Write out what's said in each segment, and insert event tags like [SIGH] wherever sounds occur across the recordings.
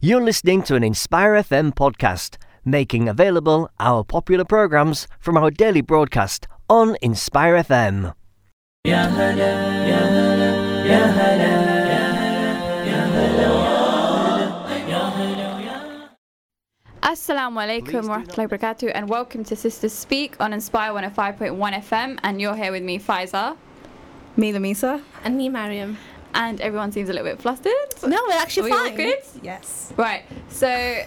You're listening to an Inspire FM podcast, making available our popular programs from our daily broadcast on Inspire FM. Assalamu alaikum wa rahmatullahi wa barakatuh and welcome to Sisters Speak on Inspire 105.1 FM and you're here with me Faiza Me, Lamisa. And me, Mariam. And everyone seems a little bit flustered. No, we're actually Are we fine. good? Yes. Right, so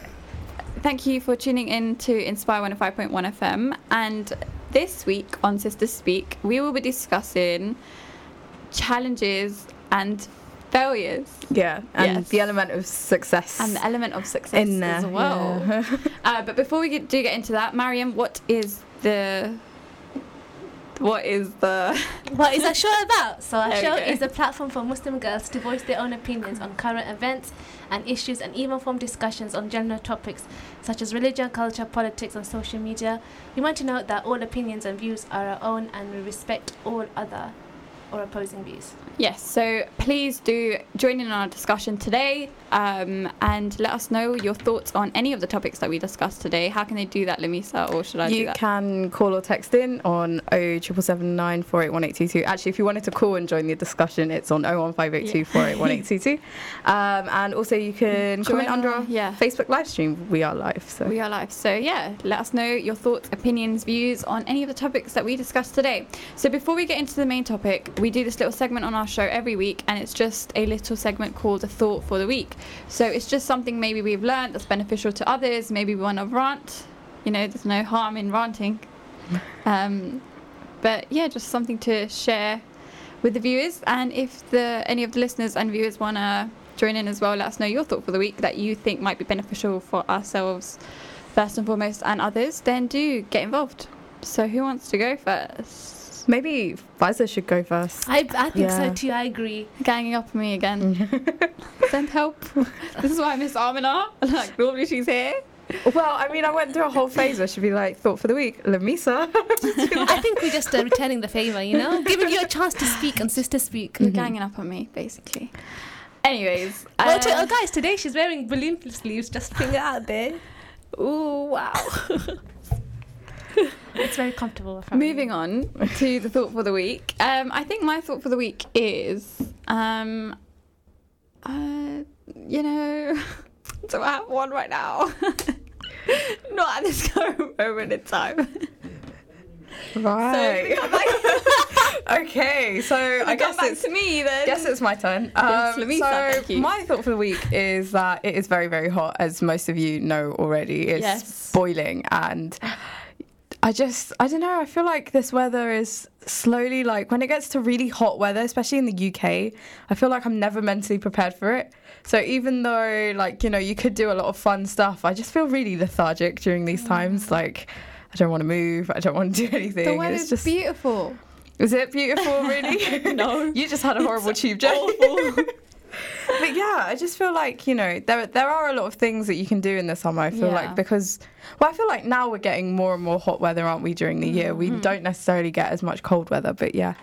thank you for tuning in to Inspire 105.1 FM and this week on Sisters Speak we will be discussing challenges and failures Yeah, and Yes. the element of success. and the element of success in there as well. yeah. [LAUGHS] Uh, but before we get, do get into that, Mariam, what is the what is the [LAUGHS] What is a show about? So, we show is a platform for Muslim girls to voice their own opinions on current events and issues and even form discussions on general topics such as religion, culture, politics, and social media. We want to note that all opinions and views are our own and we respect all other or opposing views. Yes? So please do join in on our discussion today um, and let us know your thoughts on any of the topics that we discussed today. How can they do that, Lamisa, or should I do You can call or text in on 07779481822. Actually, if you wanted to call and join the discussion, it's on 01582481822. [LAUGHS] um, and also, you can Join comment under our- our yeah. Facebook live stream. We are live. So We are live. So, yeah, let us know your thoughts, opinions, views on any of the topics that we discussed today. So, before we get into the main topic, we do this little segment on our show every week, and it's just a little segment called a thought for the week. So, it's just something maybe we've learned that's beneficial to others. Maybe we want to rant. You know, there's no harm in ranting. [LAUGHS] Um, but yeah, just something to share with the viewers. And if the any of the listeners and viewers want to join in as well, let us know your thought for the week that you think might be beneficial for ourselves first and foremost and others, then do get involved. So who wants to go first? Maybe Faiza should go first. I, I think so too, I agree. Ganging up on me again. [LAUGHS] Send help. [LAUGHS] this is why I miss Amina. [LAUGHS] Like normally she's here. Well, I mean, I went through a whole phase where she'd be like, thought for the week, Lamisa. I think we're just uh, returning the favour, you know? Giving you a chance to speak and sister speak. You're ganging up on me, basically. Anyways, Oh, to- uh, oh, guys, today she's wearing balloon sleeves, just putting it out there. Ooh, wow. [LAUGHS] it's very comfortable. apparently. Moving on to the thought for the week. Um, I think my thought for the week is, um, uh, you know, [LAUGHS] do I have one right now? [LAUGHS] Not at this current moment in time. Right. So, come okay, so I come guess back it's to me then. guess it's my turn. Um, Lamisa, so thank you. my thought for the week is that it is very very hot, as most of you know already. It's Yes. boiling, and I just I don't know. I feel like this weather is slowly like when it gets to really hot weather, especially in the UK. I feel like I'm never mentally prepared for it. So even though like you know you could do a lot of fun stuff, I just feel really lethargic during these mm. times. Like. I don't want to move. I don't want to do [LAUGHS] anything. the it's weather's just beautiful. is it beautiful, really? [LAUGHS] No. [LAUGHS] You just had a horrible tube journey. But yeah, I just feel like you know there there are a lot of things that you can do in the summer. I feel Yeah. like because well, I feel like now we're getting more and more hot weather, aren't we? During the year, we Mm-hmm. don't necessarily get as much cold weather. But yeah,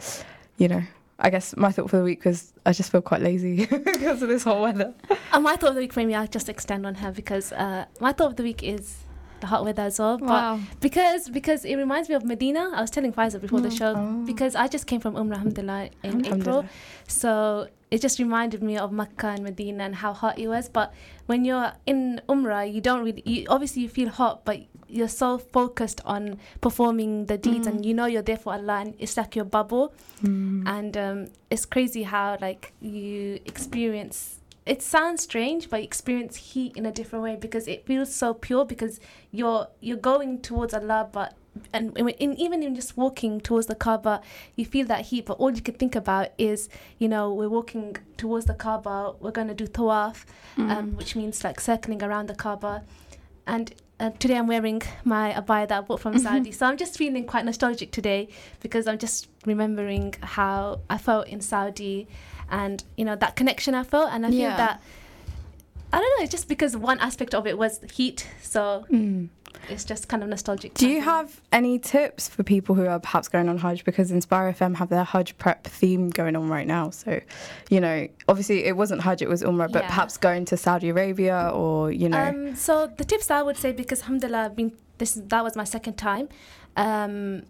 you know. I guess my thought for the week was I just feel quite lazy [LAUGHS] because of this hot weather. And my thought of the week, maybe I'll just extend on her because uh, my thought of the week is the hot weather as well. But Wow. because because it reminds me of Medina. I was telling Faiza before the Mm. show Oh. because I just came from Umrah Alhamdulillah in April. So it just reminded me of Mecca and Medina and how hot it was. But when you're in Umrah, you don't really, you, obviously you feel hot, but you're so focused on performing the deeds and you know you're there for Allah and it's like your bubble. And um, it's crazy how like you experience it sounds strange, but you experience heat in a different way because it feels so pure because you're you're going towards Allah, but and in, even in just walking towards the Kaaba, you feel that heat. But all you can think about is, you know, we're walking towards the Kaaba. We're going to do tawaf, um, which means like circling around the Kaaba. And uh, today I'm wearing my abaya that I bought from Saudi, so I'm just feeling quite nostalgic today because I'm just remembering how I felt in Saudi, and you know that connection I felt, and I Yeah. feel that I don't know. It's just because one aspect of it was heat, so Mm. It's just kind of nostalgic. Do you time for me. have any tips for people who are perhaps going on Hajj? Because Inspire FM have their Hajj prep theme going on right now. So, you know, obviously it wasn't Hajj, it was Umrah, but Yeah. perhaps going to Saudi Arabia or, you know. Um, so the tips I would say because alhamdulillah I've been this that was my second time. Um,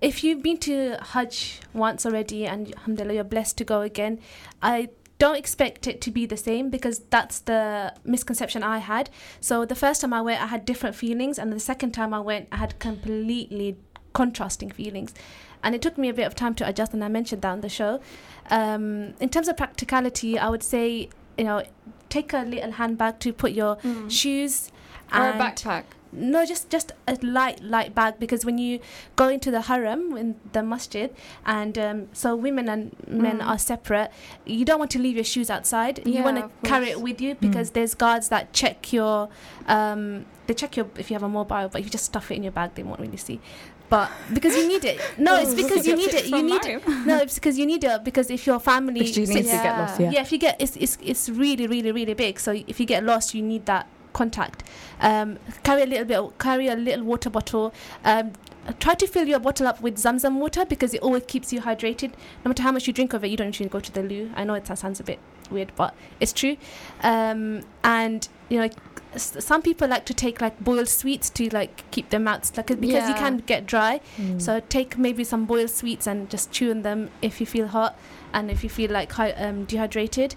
if you've been to Hajj once already and alhamdulillah you're blessed to go again, I don't expect it to be the same because that's the misconception I had. So the first time I went I had different feelings and the second time I went I had completely contrasting feelings. And it took me a bit of time to adjust and I mentioned that on the show. Um, in terms of practicality, I would say, you know, take a little handbag to put your shoes or a backpack. No just just a light light bag because when you go into the haram in the masjid and um, so women and men Mm. are separate you don't want to leave your shoes outside you want to carry it with you because there's guards that check your um, they check your if you have a mobile but if you just stuff it in your bag they won't really see but because you need it no it's because [LAUGHS] you need it you need Mario. no it's because you need it because if your family because you need sits- to get lost, yeah. yeah. if you get it's, it's it's really really really big so if you get lost you need that contact. Um, carry a little bit carry a little water bottle. Um, try to fill your bottle up with zamzam water because it always keeps you hydrated. No matter how much you drink of it you don't usually go to the loo. I know it sounds a bit weird but it's true. Um, and you know s- some people like to take like boiled sweets to like keep their mouths like because you can get dry. Mm. so take maybe some boiled sweets and just chew on them if you feel hot and if you feel like um, dehydrated.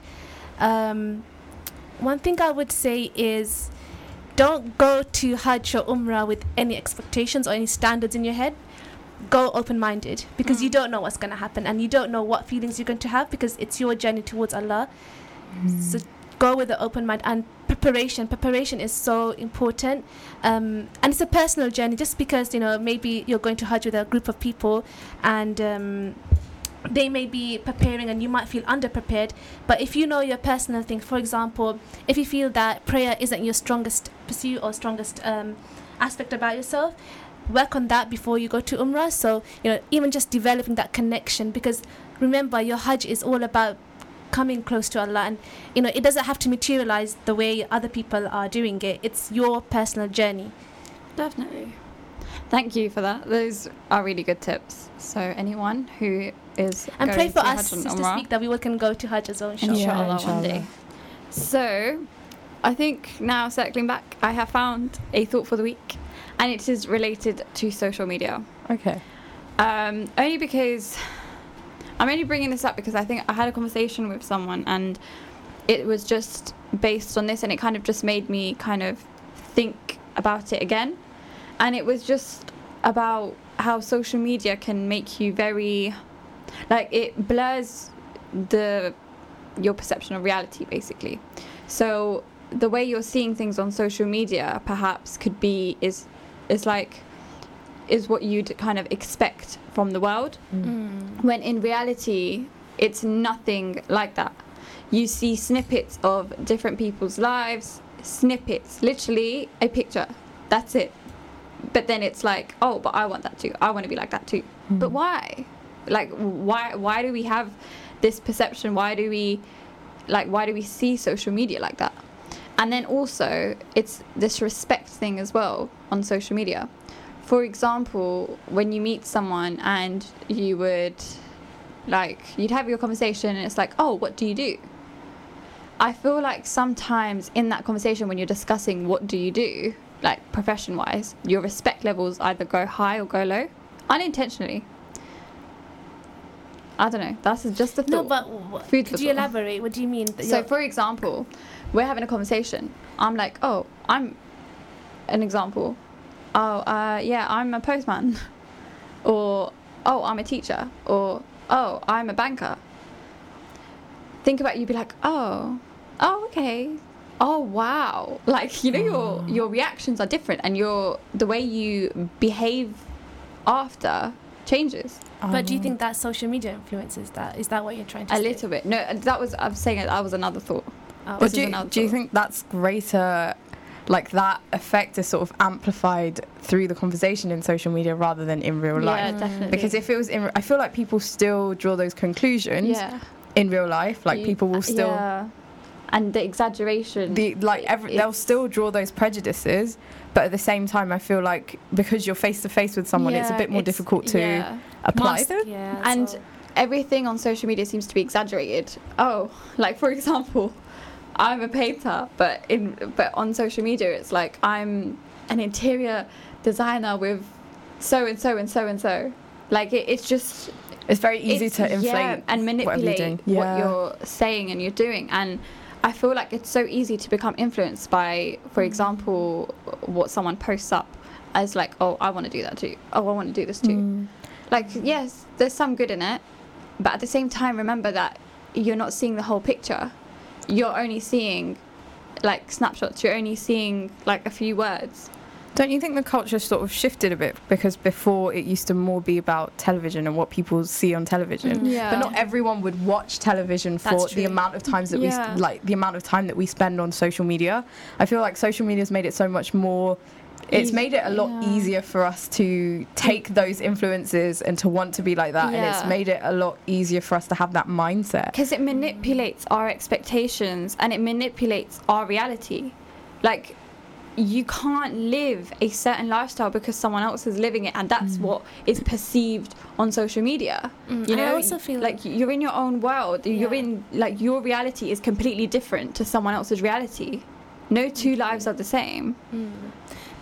Um, one thing I would say is don't go to Hajj or Umrah with any expectations or any standards in your head. Go open minded because you Mm. don't know what's going to happen and you don't know what feelings you're going to have because it's your journey towards Allah. So go with an open mind and preparation. Preparation is so important, um, and it's a personal journey. Just because you know maybe you're going to Hajj with a group of people, and um, they may be preparing and you might feel underprepared. But if you know your personal thing, for example, if you feel that prayer isn't your strongest pursuit or strongest um, aspect about yourself, work on that before you go to Umrah. So you know even just developing that connection because remember your Hajj is all about coming close to Allah and you know it doesn't have to materialize the way other people are doing it it's your personal journey Definitely. Thank you for that. Those are really good tips. So anyone who is and pray for us Sister Umrah, Speak that we can go to Hajj as well inshallah. Yeah, inshallah, one day. So, I think now circling back, I have found a thought for the week, and it is related to social media. Okay. Um, only because I'm only bringing this up because I think I had a conversation with someone and it was just based on this and it kind of just made me kind of think about it again. And it was just about how social media can make you very like it blurs the your perception of reality basically. So the way you're seeing things on social media perhaps could be is is like is what you'd kind of expect from the world. Mm. when in reality it's nothing like that. You see snippets of different people's lives snippets literally a picture. That's it. But then it's like oh but i want that too. I want to be like that too. But why like why why do we have this perception? Why do we like why do we see social media like that? And then also it's this respect thing as well on social media. For example when you meet someone and you would like you'd have your conversation and it's like oh what do you do? I feel like sometimes in that conversation when you're discussing what do you do like profession wise your respect levels either go high or go low unintentionally i don't know that's just a thought no but w- Food could you thought. elaborate what do you mean so, for example, we're having a conversation. I'm like, oh, I'm an example. Oh, uh, yeah, I'm a postman. [LAUGHS] or, oh, I'm a teacher. Or, oh, I'm a banker. Think about it, you'd be like, oh, oh, okay. Oh wow! [LAUGHS] Like you know, your your reactions are different, and your the way you behave after changes but do you Um, think that social media influences that is that what you're trying to a say little bit. No, that was I'm saying that was another thought. Oh, But do you, another do you think that's greater, like that effect is sort of amplified through the conversation in social media rather than in real life? Yeah, definitely. Because if it was in, I feel like people still draw those conclusions yeah. in real life. Like You- people will still. Yeah. and the exaggeration. the like every, they'll still draw those prejudices but at the same time i feel like because you're face to face with someone it's a bit more difficult to yeah. Apply Mask- them yeah, and everything on social media seems to be exaggerated. Oh, like for example, I'm a painter, but in but on social media it's like I'm an interior designer with so and so and so and so. Like it, it's just it's very easy it's- to inflate yeah, and manipulate what Yeah. you're saying and you're doing and I feel like it's so easy to become influenced by, for Mm. example, what someone posts up as like, oh, I want to do that too. Oh, I want to do this too. Mm. Like, yes, there's some good in it, but at the same time, remember that you're not seeing the whole picture. You're only seeing like snapshots. You're only seeing like a few words. Don't you think the culture sort of shifted a bit because before it used to more be about television and what people see on television? Mm. Yeah. But not everyone would watch television for the amount of times that we Yeah. s- like the amount of time that we spend on social media. I feel like social media has made it so much more it's made it a lot yeah. easier for us to take those influences and to want to be like that and it's made it a lot easier for us to have that mindset. Because it manipulates our expectations and it manipulates our reality. Like, you can't live a certain lifestyle because someone else is living it, and that's what is perceived on social media. Mm, You and I know, also feel like you're in your own world. You're in like your reality is completely different to someone else's reality. No two lives are the same. Mm.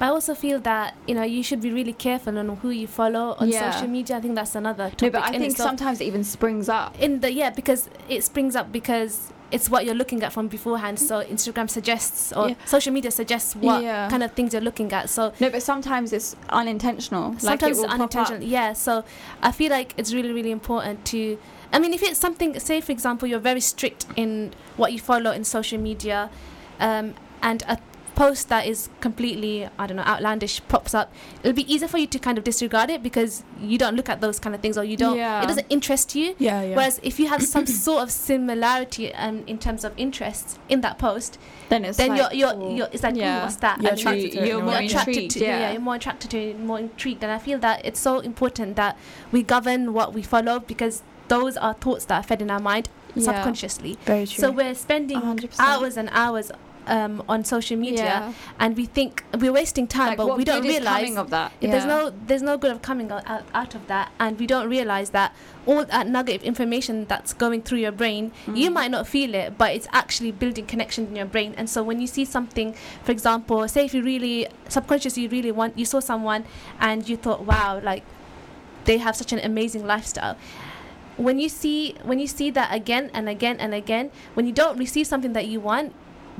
But I also feel that you know you should be really careful on who you follow on Yeah. social media. I think that's another topic. No, but I in think itself. sometimes it even springs up. in the yeah because it springs up because it's what you're looking at from beforehand. So Instagram suggests or Yeah. social media suggests what Yeah. kind of things you're looking at. So No, but sometimes it's unintentional. sometimes like it it's will pop up. unintentional. Yeah. So I feel like it's really really important to. I mean, if it's something, say for example, you're very strict in what you follow in social media, um, and a post that is completely I don't know outlandish pops up, it'll be easier for you to kind of disregard it because you don't look at those kind of things or you don't. Yeah. It doesn't interest you. Yeah, yeah. Whereas if you have some [CLEARS THROAT] sort of similarity um, in terms of interests in that post, Then it's then like, you're, you're, oh, you're it's like, yeah. what's that? You're attracted to you're more attracted intrigued. to yeah. Yeah. you're more attracted to it, more intrigued. And I feel that it's so important that we govern what we follow because those are thoughts that are fed in our mind subconsciously. Very true. So we're spending 100%. hours and hours um, on social media, Yeah. and we think we're wasting time, Like, but we don't realize of that. there's no there's no good of coming out, out, of that and we don't realize that all that negative information that's going through your brain you Mm. might not feel it but it's actually building connections in your brain and so when you see something for example say if you really subconsciously you really want you saw someone and you thought wow like they have such an amazing lifestyle when you see when you see that again and again and again when you don't receive something that you want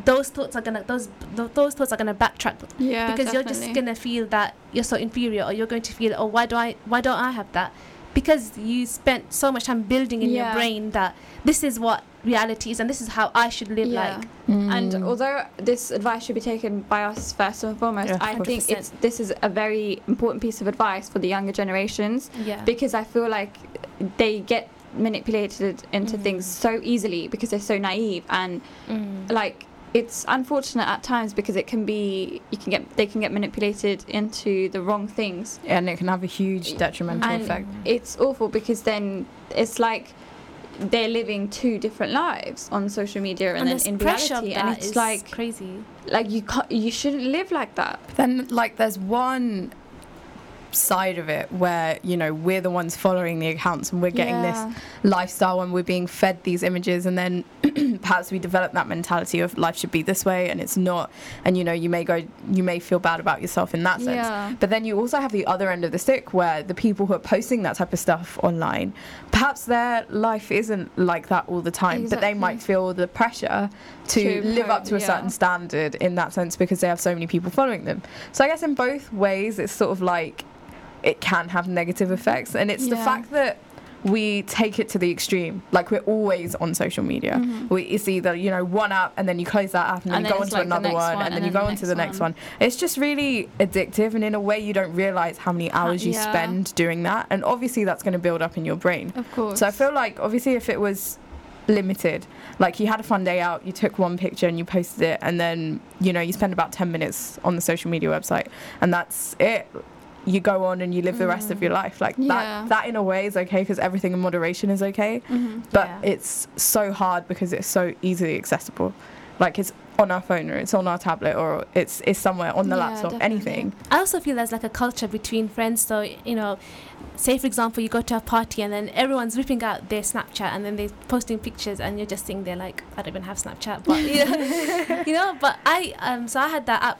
those thoughts are gonna those th- those thoughts are gonna backtrack Yeah, because you're just gonna feel that you're so inferior or you're going to feel oh why do i why don't i have that because you spent so much time building in your brain that this is what reality is and this is how i should live Yeah. like And Mm. although this advice should be taken by us first and foremost, Yeah, I think it's this is a very important piece of advice for the younger generations yeah because I feel like they get manipulated into Mm. things so easily because they're so naive and Mm. like it's unfortunate at times because it can be you can get they can get manipulated into the wrong things. And it can have a huge detrimental and effect. it's awful because then it's like they're living two different lives on social media and, and then there's in pressure of reality and it's like crazy. like you can't you shouldn't live like that. Then, like, there's one side of it where you know we're the ones following the accounts and we're getting Yeah. this lifestyle and we're being fed these images and then [CLEARS THROAT] perhaps we develop that mentality of life should be this way and it's not and you know you may go you may feel bad about yourself in that sense Yeah. but then you also have the other end of the stick where the people who are posting that type of stuff online perhaps their life isn't like that all the time but they might feel the pressure to To live up to a yeah. certain standard in that sense because they have so many people following them so i guess in both ways it's sort of like it can have negative effects. And it's the fact that we take it to the extreme. Like we're always on social media. Mhm. we, it's either you know one app and then you close that app and then And you then go it's onto like another one, one, and then and you then go the onto the next next one. it's just really addictive and in a way you don't realize how many hours you yeah. spend doing that. And obviously that's going to build up in your brain. Of course. So i feel like obviously if it was limited like you had a fun day out you took one picture and you posted it and then you know you spend about 10 minutes on the social media website and that's it you go on and you live the rest of your life like Yeah. that that in a way is okay because everything in moderation is okay Mhm. but Yeah. it's so hard because it's so easily accessible Like it's on our phone or it's on our tablet or it's it's somewhere on the Yeah, laptop, definitely. anything. I also feel there's like a culture between friends. So, you know, say for example, you go to a party and then everyone's whipping out their Snapchat and then they're posting pictures and you're just sitting there like, I don't even have Snapchat. But, you know, [LAUGHS] you know, but I, um, so I had that app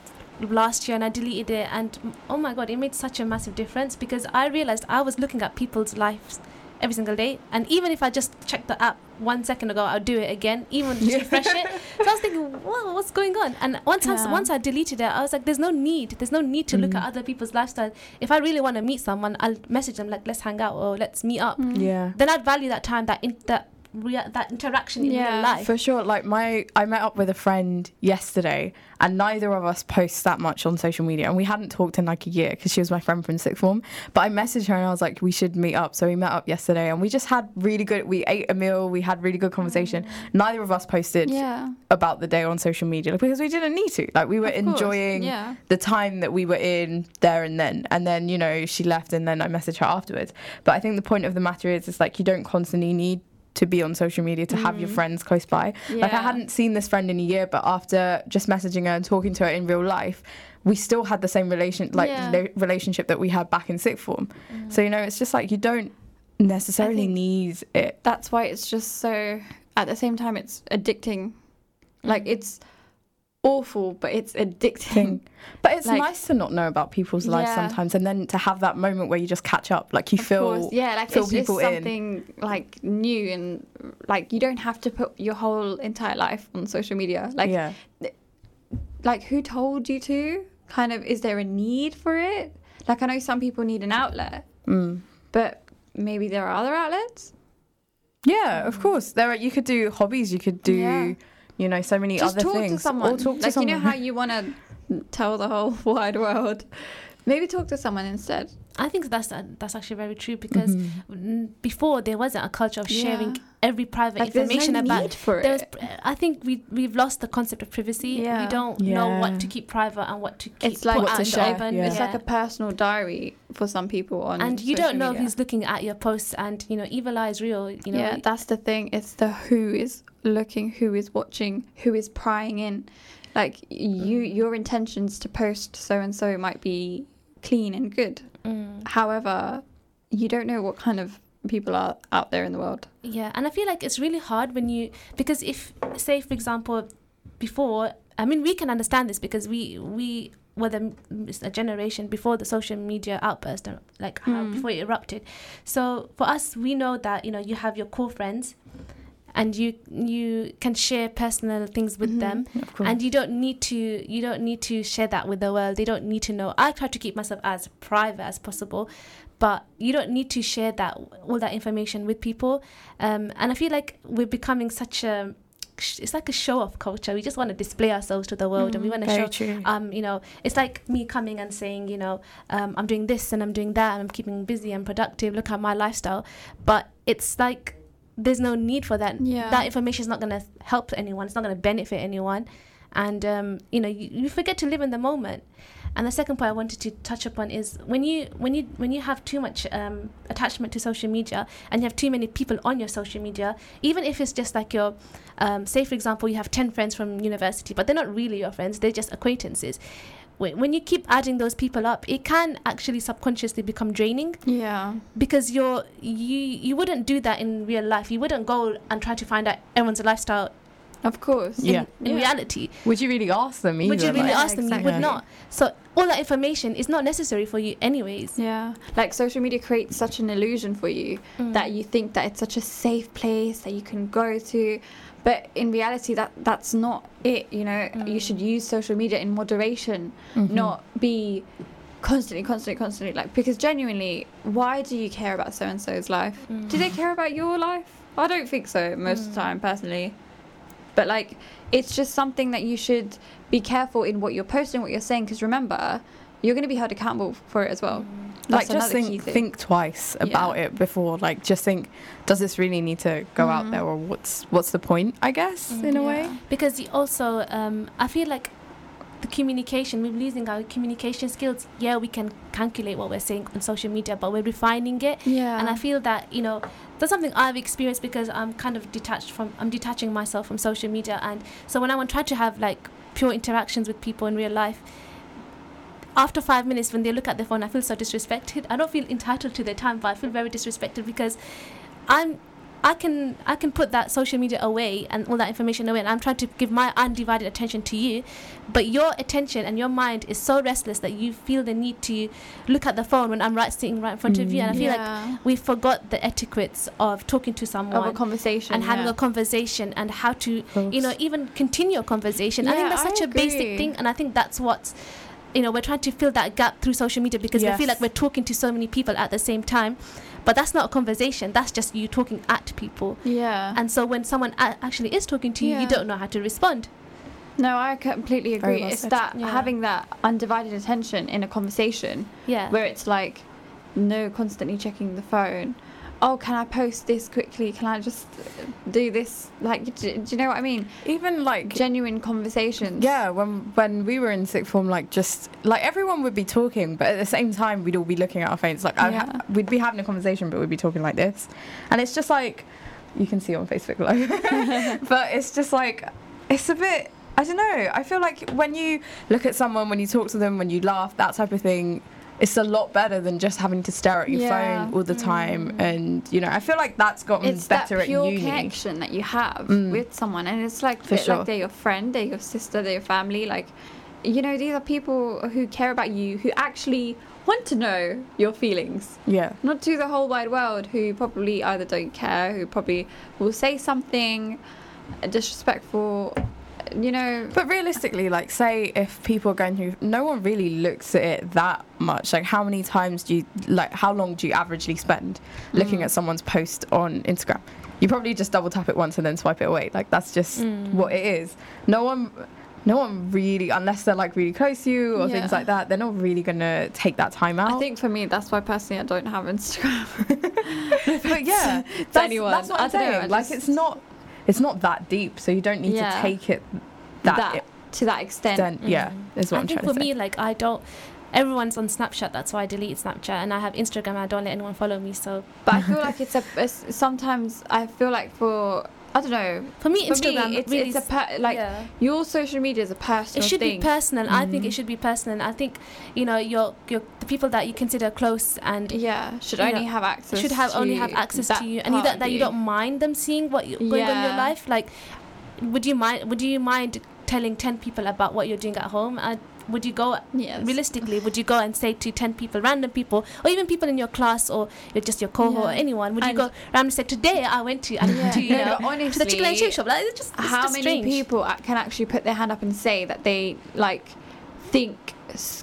last year and I deleted it and oh my God, it made such a massive difference because I realized I was looking at people's lives every single day. And even if I just checked the app one second ago I'll do it again even just refresh it. So I was thinking [LAUGHS] Whoa, what's going on? And once I, once I deleted it I was like there's no need. There's no need to look at Mm. other people's lifestyle. If I really want to meet someone I'll message them like let's hang out or let's meet up. Mm. Yeah. then I'd value that time that in, that rea- that interaction in Yeah, real life For sure, like my, I met up with a friend yesterday, and neither of us post that much on social media, and we hadn't talked in like a year because she was my friend from sixth form. But I messaged her and I was like, we should meet up. So we met up yesterday, and we just had really good. We ate a meal, we had really good conversation. Mm. Neither of us posted Yeah. about the day on social media because we didn't need to. Like we were Of enjoying Yeah. the time that we were in there and then. And then, you know, she left and then I messaged her afterwards. But I think the point of the matter is it's like you don't constantly need to be on social media to have your Mm. friends close by. Like I hadn't seen this friend in a year, but after just messaging her and talking to her in real life, we still had the same relation like Yeah. rela- relationship that we had back in sixth form. So you know, it's just like you don't necessarily need it. That's why it's just so. At the same time, it's addicting. Like it's awful, but it's addicting. thing. But it's Like- nice to not know about people's lives Yeah. sometimes, and then to have that moment where you just catch up, like you Of feel. course, yeah, like fill it's just people in. something like new and like you don't have to put your whole entire life on social media. Like, yeah, like who told you to? Kind of, is there a need for it? Like, I know some people need an outlet, mm. but maybe there are other outlets. yeah, of course. There, are, you could do hobbies. You could do, Yeah. You know, so many Just other talk things. to someone. Or talk to like someone. you know how you want to tell the whole [LAUGHS] wide world. Maybe talk to someone instead. I think that's uh, that's actually very true because Mhm. mm, before there wasn't a culture of sharing every private Like there's information no about need for there's it. I think we we've lost the concept of privacy. Yeah. We don't know what to keep private and what to keep It's like put out to share, open. yeah. It's like a personal diary for some people on. and you don't know media. who's looking at your posts and you know evil eye is real you know yeah, that's the thing. It's the who is looking, who is watching, who is prying in. Like you, your intentions to post so and so might be clean and good. Mm. However, you don't know what kind of people are out there in the world. Yeah, and I feel like it's really hard when you because if say for example before I mean we can understand this because we we were the a generation before the social media outburst uh, like how Mm. before it erupted. So for us we know that you know you have your core friends and you you can share personal things with Mhm. them and you don't need to you don't need to share that with the world they don't need to know i try to keep myself as private as possible but you don't need to share that all that information with people um, and i feel like we're becoming such a it's like a show off culture we just want to display ourselves to the world and we Mm, want to show true. um, you know, it's like me coming and saying, you know, um, I'm doing this and I'm doing that and I'm keeping busy and productive. Look at my lifestyle. But it's like there's no need for that. Yeah. That information is not going to help anyone. It's not going to benefit anyone. And um, you know, you, you forget to live in the moment. And the second point I wanted to touch upon is when you when you when you have too much um, attachment to social media and you have too many people on your social media, even if it's just like your, um, say for example, you have ten friends from university, but they're not really your friends; they're just acquaintances. When when you keep adding those people up, it can actually subconsciously become draining Yeah. because you're you you wouldn't do that in real life. You wouldn't go and try to find out everyone's lifestyle Of course. in, Yeah. in Yeah. reality. Would you really ask them either? Would you really like- ask them? exactly. You would not. So all that information is not necessary for you, anyways. Yeah. Like social media creates such an illusion for you Mm. that you think that it's such a safe place that you can go to. But in reality that that's not it, you know. You mm. should use social media in moderation, Mhm. not be constantly, constantly, constantly like because genuinely, why do you care about so and so's life? Mm. Do they care about your life? I don't think so most of the mm. time, personally. But like, it's just something that you should be careful in what you're posting, what you're saying, because remember, you're going to be held accountable for it as well. Like just think think twice about it before like just think does this really need to go out Mhm. there or what's what's the point i guess in a way? because you also um, i feel like the communication we're losing our communication skills. Yeah we can calculate what we're saying on social media but we're refining it. Yeah. and i feel that you know that's something I've experienced because I'm kind of detached from I'm detaching myself from social media. And so when I want to try to have like pure interactions with people in real life after five minutes when they look at their phone I feel so disrespected. I don't feel entitled to their time but I feel very disrespected because I'm I can I can put that social media away and all that information away and I'm trying to give my undivided attention to you. But your attention and your mind is so restless that you feel the need to look at the phone when I'm right sitting right in front of you. And I feel like mm, we forgot the etiquettes of talking to someone of a conversation and having yeah. a conversation and how to course. you know even continue a conversation. I think that's such I a basic thing and i think that's what's you know we're trying to fill that gap through social media because we feel like we're talking to so many people at the same time. But that's not a conversation. That's just you talking at people. Yeah. And so when someone a- actually is talking to you Yeah. you don't know how to respond. No i completely agree. well it's that Yeah. having that undivided attention in a conversation yeah. where it's like no constantly checking the phone oh can i post this quickly can i just do this like do, do you know what i mean Even like genuine conversations Yeah, when when we were in sixth form, like just like everyone would be talking, but at the same time we'd all be looking at our phones. Like ha- we'd be having a conversation, but we'd be talking like this, and it's just like you can see on Facebook Live, [LAUGHS] [LAUGHS] but it's just like it's a bit. I don't know. I feel like when you look at someone, when you talk to them, when you laugh, that type of thing. It's a lot better than just having to stare at your Yeah. phone all the time, and you know I feel like that's gotten it's that better pure at uni. connection that you have Mm. with someone and it's like For sure. like they're your friend they're your sister they're your family like you know these are people who care about you who actually want to know your feelings Yeah, not to the whole wide world who probably either don't care who probably will say something disrespectful you know But realistically, like, say if people are going through, no one really looks at it that much. Like, how many times do you, like, how long do you averagely spend looking Mm. at someone's post on Instagram? You probably just double tap it once and then swipe it away. Like, that's just Mm. what it is. No one, no one really, unless they're like really close to you or things like that, they're not really gonna take that time out. I think for me that's why personally I don't have Instagram [LAUGHS] but yeah, [LAUGHS] that's, anyone. that's what I I'm don't know. I like, it's not, it's not that deep, so you don't need Yeah. to take it that, that, to that extent extent. Yeah, Mm. is what I am think trying for to say. me, like I don't. Everyone's on Snapchat, that's why I delete Snapchat, and I have Instagram. I don't let anyone follow me. So But I feel like it's a it's, sometimes I feel like for I don't know. for me, For Instagram me, it's, really it's a s- per, like yeah. your social media is a personal it should thing. be personal. I think it Mhm. should be personal. I think you know your your the people that you consider close and yeah, should only know, have access. should have only to have access to you, and you part that you don't mind them seeing what you going on in your life. Like, would you mind? Would you mind telling ten people about what you're doing at home? Uh, would you go Yes. realistically? Would you go and say to ten people, random people, or even people in your class, or just your cohort, or anyone? Would you And- go randomly say, "Today I went to, I Yeah. to you No, know, honestly, to the chicken and shop"? Like, it's just it's how just many strange. people can actually put their hand up and say that they like think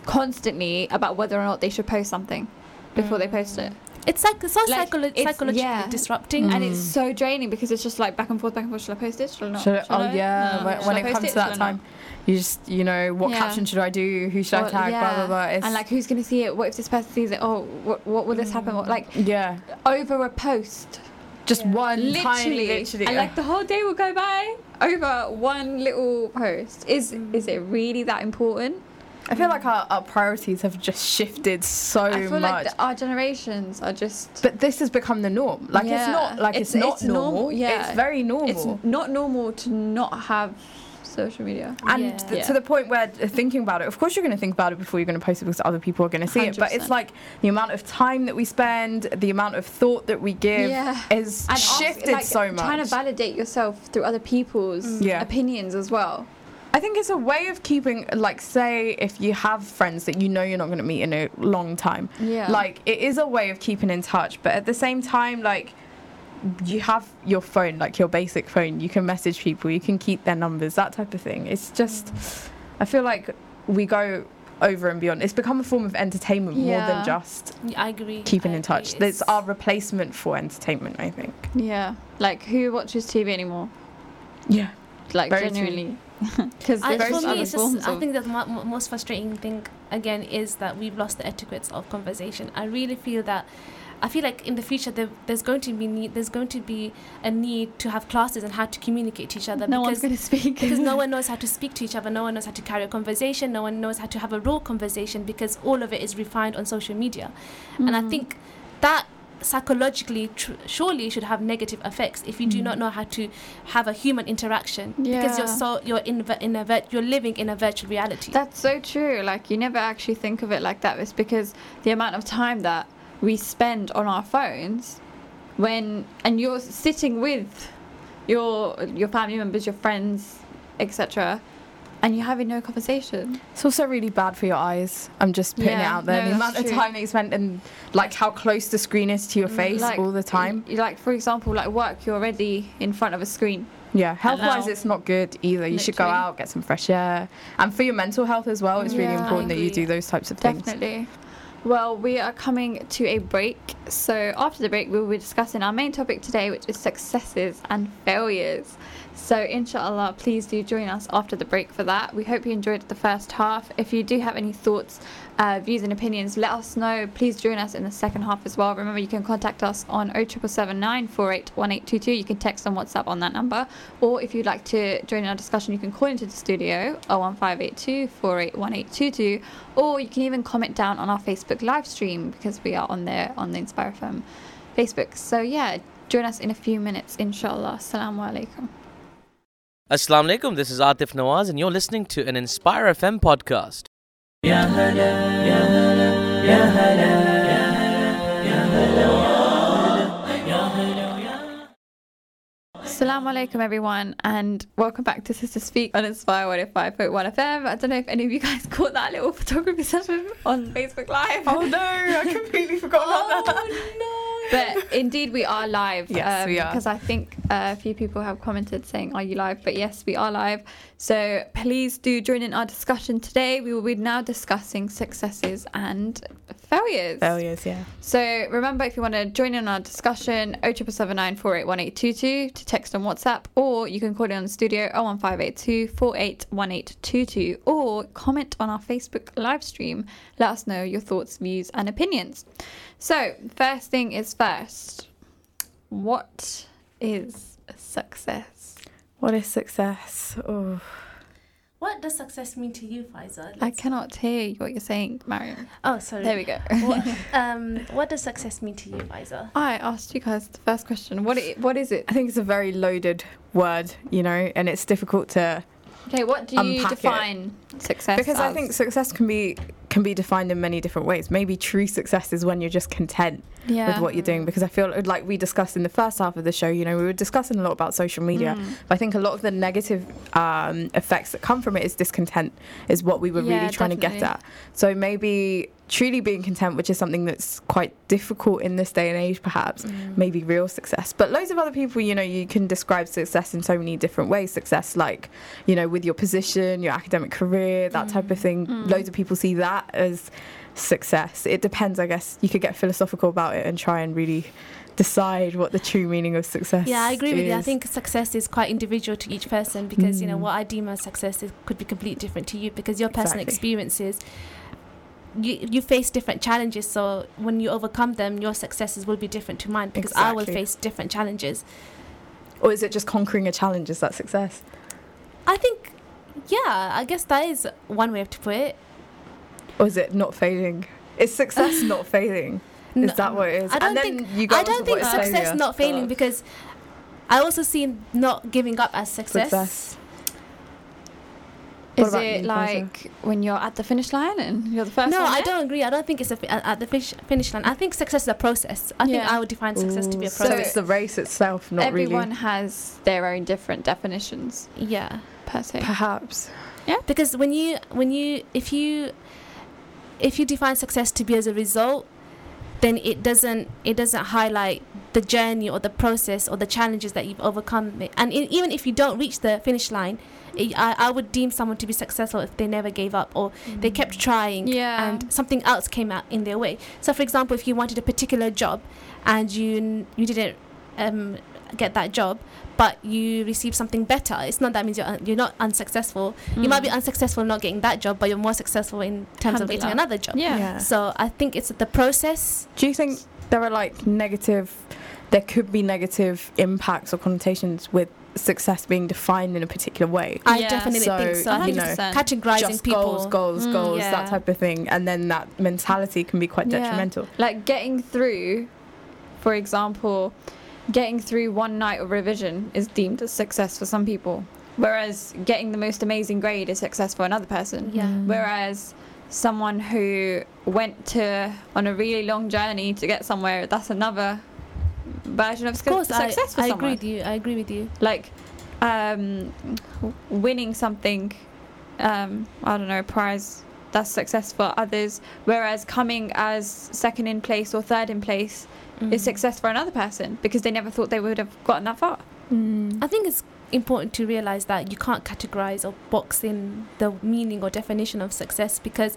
constantly about whether or not they should post something before they mm. post it? It's like so Like, psycholo- it's- psychologically yeah. disrupting. Mm. And it's so draining because it's just like back and forth, back and forth. Should I post it? Should I not? Should I- oh I? yeah, No. when, when I it post comes to that I time, you just you know what Yeah. caption should I do? Who should I Well, tag? Blah blah blah. It's, and like, who's gonna see it? What if this person sees it? Oh, what, what will this happen? What, like yeah, over a post, just Yeah. one literally, tiny, literally. and like the whole day will go by over one little post. Is is it really that important? I feel like our, our priorities have just shifted so I feel much. like the, our generations are just. but this has become the norm. Like it's not like it's, It's- not it's normal, normal. yeah. It's very normal. It's not normal to not have social media. and Yeah. th- Yeah. to the point where uh, thinking about it, of course, you're going to think about it before you're going to post it because other people are going to see it. But it's like the amount of time that we spend, the amount of thought that we give Yeah. is And ask- shifted like, so much. Trying to validate yourself through other people's Mm. Yeah. opinions as well. I think it's a way of keeping, like, say, if you have friends that you know you're not going to meet in a long time, Yeah. like, it is a way of keeping in touch. But at the same time, like, you have your phone, like your basic phone, you can message people, you can keep their numbers, that type of thing. It's just, I feel like we go over and beyond. It's become a form of entertainment more than just I agree. keeping I in touch. agree. It's our replacement for entertainment, I think. yeah. Like who watches TV anymore? Yeah. Like Very true. Genuinely. [LAUGHS] Because I, for me, it's just, I think that the mo- mo- most frustrating thing again is that we've lost the etiquettes of conversation. I really feel that. I feel like in the future there, there's going to be need, there's going to be a need to have classes on how to communicate to each other no one's because going to speak. because no [LAUGHS] one knows how to speak to each other, no one knows how to carry a conversation, no one knows how to have a raw conversation because all of it is refined on social media. And I Mm. think that psychologically tr- surely should have negative effects if you do Mm. not know how to have a human interaction because you're so you're in in a vir- you're living in a virtual reality. That's so true. Like you never actually think of it like that. It's because the amount of time that we spend on our phones when and you're sitting with your your family members, your friends, etc. And you're having no conversation. It's also really bad for your eyes. I'm just putting it out there. no, the amount that's of time that you spend and like how close the screen is to your mm, face Like, all the time. y- Like for example, like work, you're already in front of a screen. Yeah, health wise, it's not good either. You should go out, get some fresh air. And for your mental health as well, it's really Yeah, I important that you do those types of things. Definitely. Well, we are coming to a break. So, after the break, we will be discussing our main topic today, which is successes and failures. So, inshallah, please do join us after the break for that. We hope you enjoyed the first half. If you do have any thoughts, uh, views, and opinions, let us know. Please join us in the second half as well. Remember, you can contact us on 07779 481822. You can text on WhatsApp on that number. Or if you'd like to join in our discussion, you can call into the studio 01582 481822. Or you can even comment down on our Facebook live stream because we are on there on the Inspire FM Facebook. So, yeah, join us in a few minutes, inshallah. Assalamu alaikum. Assalamu alaikum, this is Atif Nawaz, and you're listening to an Inspire FM podcast. Assalamu alaikum, everyone, and welcome back to Sister Speak on Inspire 105.1 FM. I don't know if any of you guys [LAUGHS] caught that little photography session on Facebook Live. Oh no, I completely forgot about oh, that. But indeed, we are live. Yes, we are. Because I think uh, a few people have commented saying, Are you live? But yes, we are live. So please do join in our discussion today. We will be now discussing successes and failures. Failures, yeah. So remember, if you want to join in our discussion, 07779 481822 to text on WhatsApp, or you can call in on the studio 01582 481822, or comment on our Facebook live stream. Let us know your thoughts, views, and opinions. So, first thing is first. What is success? What is success? Oh. what does success mean to you, Faiza? I Let's- cannot hear what you're saying, Mariam. Oh, sorry. There we go. what, [LAUGHS] um, what does success mean to you, Faiza? I asked you guys the first question. What i- what is it? I think it's a very loaded word, you know, and it's difficult to Okay, what do you Unpack it. define success because I think success can be can be defined in many different ways. Maybe true success is when you're just content yeah. with what you're doing because I feel like we discussed in the first half of the show, you know, we were discussing a lot about social media. Mm. But I think a lot of the negative um, effects that come from it is discontent, is what we were Yeah, really trying to get at. So maybe truly being content, which is something that's quite difficult in this day and age, perhaps, Mm. maybe real success. But loads of other people, you know, you can describe success in so many different ways. Success, like, you know, with your position, your academic career, that type of thing. Mm. Loads of people see that as success. It depends, I guess. You could get philosophical about it and try and really decide what the true meaning of success is. Yeah, I agree with you. I think success is quite individual to each person because you know Mm. what I deem as success is, could be completely different to you because your personal Exactly. experiences. You, you face different challenges, so when you overcome them, your successes will be different to mine because I will face different challenges. Or is it just conquering a challenge? Is that success? I think, yeah, I guess that is one way to put it. Or is it not failing? Is success [LAUGHS] not failing? Is No, that what it is? I don't and then think you go I don't think success failure. not failing because I also see not giving up as success. Success. What Is about it you, Faiza? like when you're at the finish line and you're the first No, one I don't agree. I don't think it's a fi- at at the finish, finish line. I think success is a process. I think I would define success to be a process. So it's the race itself, not Everyone really. Everyone has their own different definitions yeah, per se. Perhaps. Yeah. Because when you when you if you if you define success to be as a result, then it doesn't it doesn't highlight the journey or the process or the challenges that you've overcome. And e- even if you don't reach the finish line, it, I, I would deem someone to be successful if they never gave up or they kept trying Yeah. and something else came out in their way. So, for example, if you wanted a particular job and you you didn't um, get that job, but you receive something better, it's not that means you're un- you're not unsuccessful. You might be Mm. unsuccessful not getting that job, but you're more successful in terms of getting another job. Yeah. So I think it's the process. Do you think there are like negative, there could be negative impacts or connotations with success being defined in a particular way? I Yeah. definitely So, think so. I you think know, categorizing Just people. goals, goals, Mm, goals, yeah. that type of thing. And then that mentality can be quite Yeah. detrimental. Like getting through for example, getting through one night of revision is deemed a success for some people, whereas getting the most amazing grade is success for another person. Yeah. Whereas someone who went to on a really long journey to get somewhere, that's another version of, Of course, I, success for I someone. agree with you. I agree with you. Like um, winning something, um, I don't know, prize that's success for others. Whereas coming as second in place or third in place is Mm. success for another person because they never thought they would have gotten that far. Mm. I think it's important to realize that you can't categorize or box in the meaning or definition of success because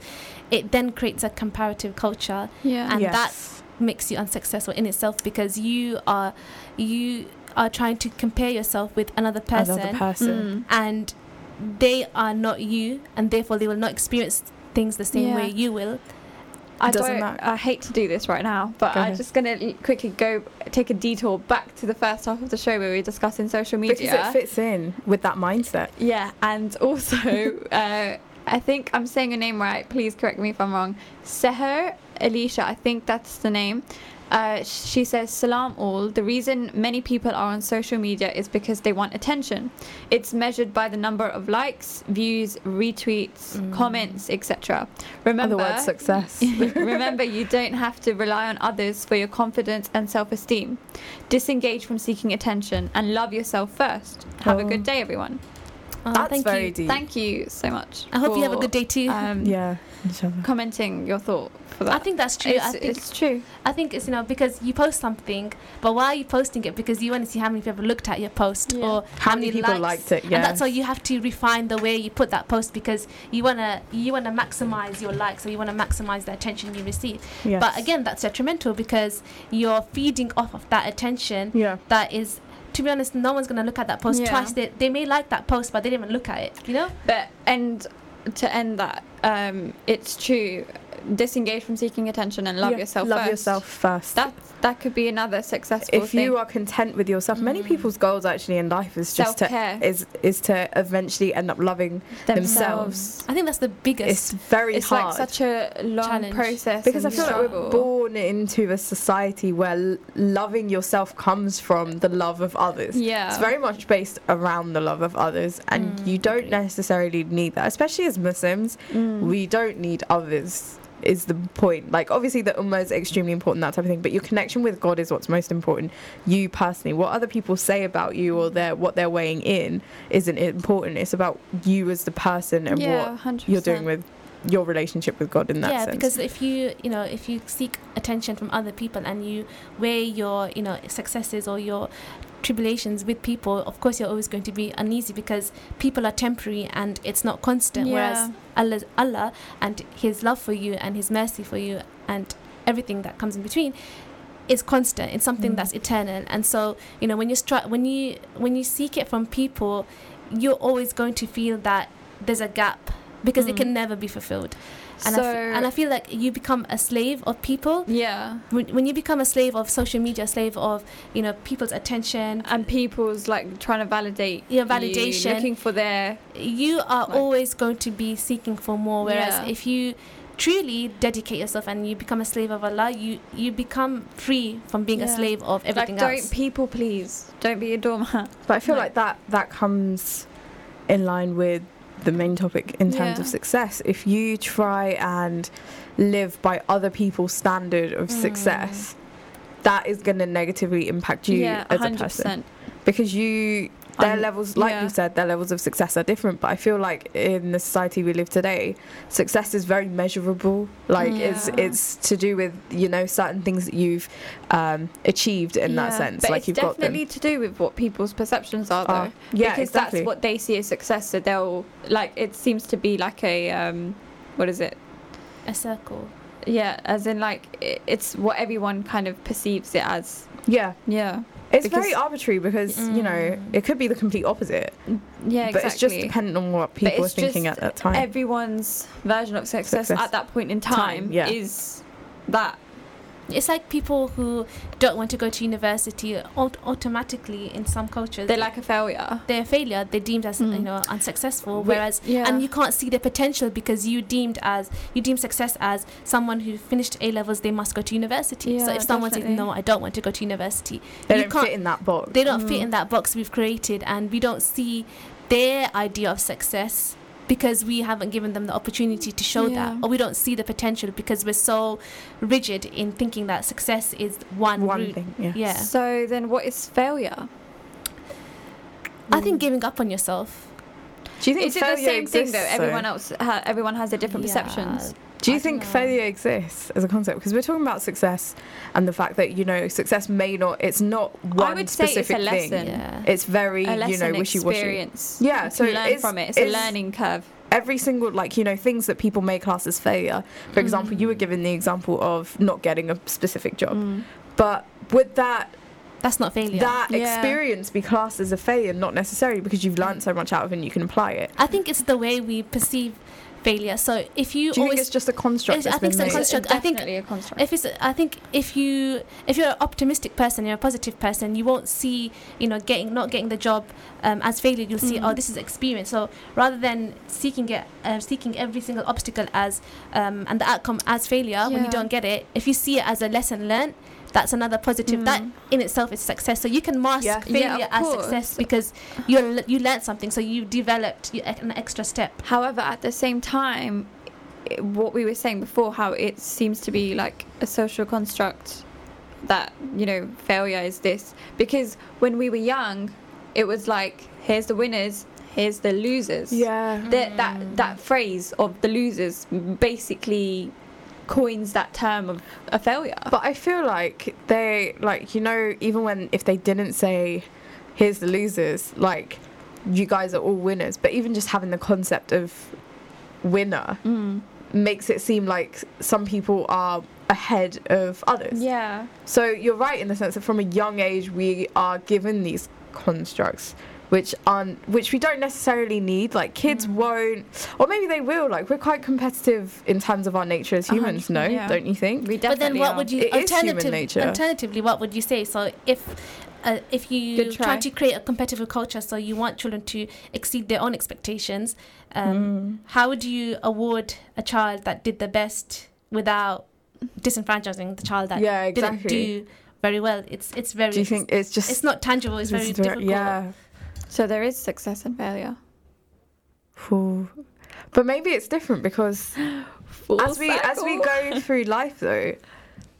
it then creates a comparative culture Yeah. and Yes. that makes you unsuccessful in itself because you are you are trying to compare yourself with another person Another person. Mm. and they are not you and therefore they will not experience things the same Yeah. way you will I Doesn't don't. matter. I hate to do this right now, but Go I'm ahead. just gonna quickly go take a detour back to the first half of the show where we were discussing social media. Because it fits in with that mindset. Yeah, and [LAUGHS] also, [LAUGHS] uh, I think I'm saying your name right. Please correct me if I'm wrong. Seher Alicia, I think that's the name. Uh, she says, Salam all. The reason many people are on social media is because they want attention. It's measured by the number of likes, views, retweets, Mm. comments, etc. Remember, Other words, success. [LAUGHS] [LAUGHS] Remember, you don't have to rely on others for your confidence and self esteem. Disengage from seeking attention and love yourself first. Have a Oh. good day, everyone. Oh, That's thank very you deep. Thank you so much. i hope you have a good day too Um, [LAUGHS] yeah, inshallah. Commenting your thought for that. I think that's true. it's, I think it's true. I think it's you know because you post something, but why are you posting it? Because you want to see how many people looked at your post Yeah. or How many people likes. liked it? And that's yes. why you have to refine the way you put that post because you wanna you wanna maximize your likes or you wanna maximize the attention you receive. Yes. But again, that's detrimental because you're feeding off of that attention yeah. that is. To be honest, no one's gonna look at that post Yeah. twice. They, they may like that post, but they didn't even look at it. You know? But and to end that, um, it's true. Disengage from seeking attention and love Yeah, yourself. Love first. yourself first. That that could be another successful if thing. you are content with yourself, many Mm. people's goals actually in life is just to Self-care. is is to eventually end up loving themselves. I think that's the biggest. It's very It's hard like such a long Challenge. process because I and feel like we're born into a society where loving yourself comes from the love of others. Yeah. It's very much based around the love of others, and Mm, you don't necessarily need that, especially as Muslims. Mm. We don't need others. Is the point like obviously the ummah is extremely important that type of thing, but your connection with God is what's most important. You personally, what other people say about you or their what they're weighing in isn't important. It's about you as the person and yeah, what 100%. you're doing with your relationship with God in that yeah sense. Yeah, because if you you know if you seek attention from other people and you weigh your you know successes or your tribulations with people of course you're always going to be uneasy because people are temporary and it's not constant whereas Yeah. Allah's Allah and his love for you and his mercy for you and everything that comes in between is constant it's something Mm. that's eternal and so you know when you stri- when you when you seek it from people you're always going to feel that there's a gap because it Mm. can never be fulfilled and, I so, f- and I feel like you become a slave of people yeah. when, when you become a slave of social media, a slave of you know people's attention. And people's like trying to validate Yeah, you, validation. looking for their You are Like- always going to be seeking for more. Whereas Yeah. if you truly dedicate yourself and you become a slave of Allah, you you become free from being a slave of everything like don't else. people please don't be a doormat But I feel [LAUGHS] No. like that that comes in line with the main topic in terms of success. If you try and live by other people's standard of Mm. success, that is going to negatively impact you yeah as a 100% person because you their I'm- levels like yeah. you said their levels of success are different but i feel like in the society we live today success is very measurable. Like it's Yeah. it's to do with you know certain things that you've um, achieved in that sense but like it's you've got them. definitely to do with what people's perceptions are though Uh, yeah because exactly. that's what they see as success so they'll like it seems to be like a um what is it? A circle. yeah as in like i it's what everyone kind of perceives it as. Yeah. Yeah it's Because- very arbitrary because you know Mm. it could be the complete opposite yeah exactly but it's just dependent on what people are thinking at that time everyone's version of success, Success. at that point in time, Time, yeah. is that it's like people who don't want to go to university aut- automatically in some cultures They're like a failure. they're a failure they're deemed as Mm. you know unsuccessful whereas yeah. and you can't see the potential because you deemed as you deem success as someone who finished a levels they must go to university so if someone says no i don't want to go to university They you don't can't fit in that box. they don't fit Mm. in that box we've created and we don't see their idea of success because we haven't given them the opportunity to show Yeah. that or we don't see the potential because we're so rigid in thinking that success is one, One route. thing. Yeah. yeah So then, what is failure? i think giving up on yourself Do you think Is it the same thing exists, though? though? Everyone else, ha- everyone has their different Yeah. perceptions. Do you I think failure exists as a concept? Because we're talking about success and the fact that you know success may not. It's not one I would say it's a specific lesson. thing. yeah It's very A you know wishy washy. experience. Yeah, you so learn it's- from it. It's a learning curve. Every single like you know things that people may class as failure. For example, you were given the example of not getting a specific job, Mm. but would that that's not failure that Yeah. experience be classed as a failure? Not necessarily because you've learned so much out of it and you can apply it. i think it's the way we perceive failure so if you Do you always think it's just a construct It's- I think been it's a made? construct. I think Definitely a construct. if it's i think if you if you're an optimistic person you're a positive person you won't see you know getting not getting the job um, as failure you'll see Mm. oh this is experience so rather than seeking it uh, seeking every single obstacle as um, and the outcome as failure when you don't get it if you see it as a lesson learned that's another positive that Mm. in itself is success so you can mask Yeah. Yeah, failure of as success because you you learned something so you developed an extra step However, at the same time, it, what we were saying before, how it seems to be like a social construct that, you know, failure is this. Because when we were young, it was like, here's the winners, here's the losers. Yeah. That, that, that phrase of the losers basically coins that term of a failure. But I feel like they like you know even when if they didn't say here's the losers like you guys are all winners but even just having the concept of winner Mm. makes it seem like some people are ahead of others. Yeah. So you're right in the sense that from a young age we are given these constructs which aren't which we don't necessarily need like kids Mm. won't or maybe they will like we're quite competitive in terms of our nature as humans no yeah. don't you think We but then what are. would you It is human alternative, nature. alternatively what would you say so if uh, if you try try. to create a competitive culture so you want children to exceed their own expectations um, Mm. how would you award a child that did the best without disenfranchising the child that yeah didn't do very well it's it's very do you think it's just it's not tangible it's very it's difficult yeah So there is success and failure. Ooh. but maybe it's different because as we as we go through life though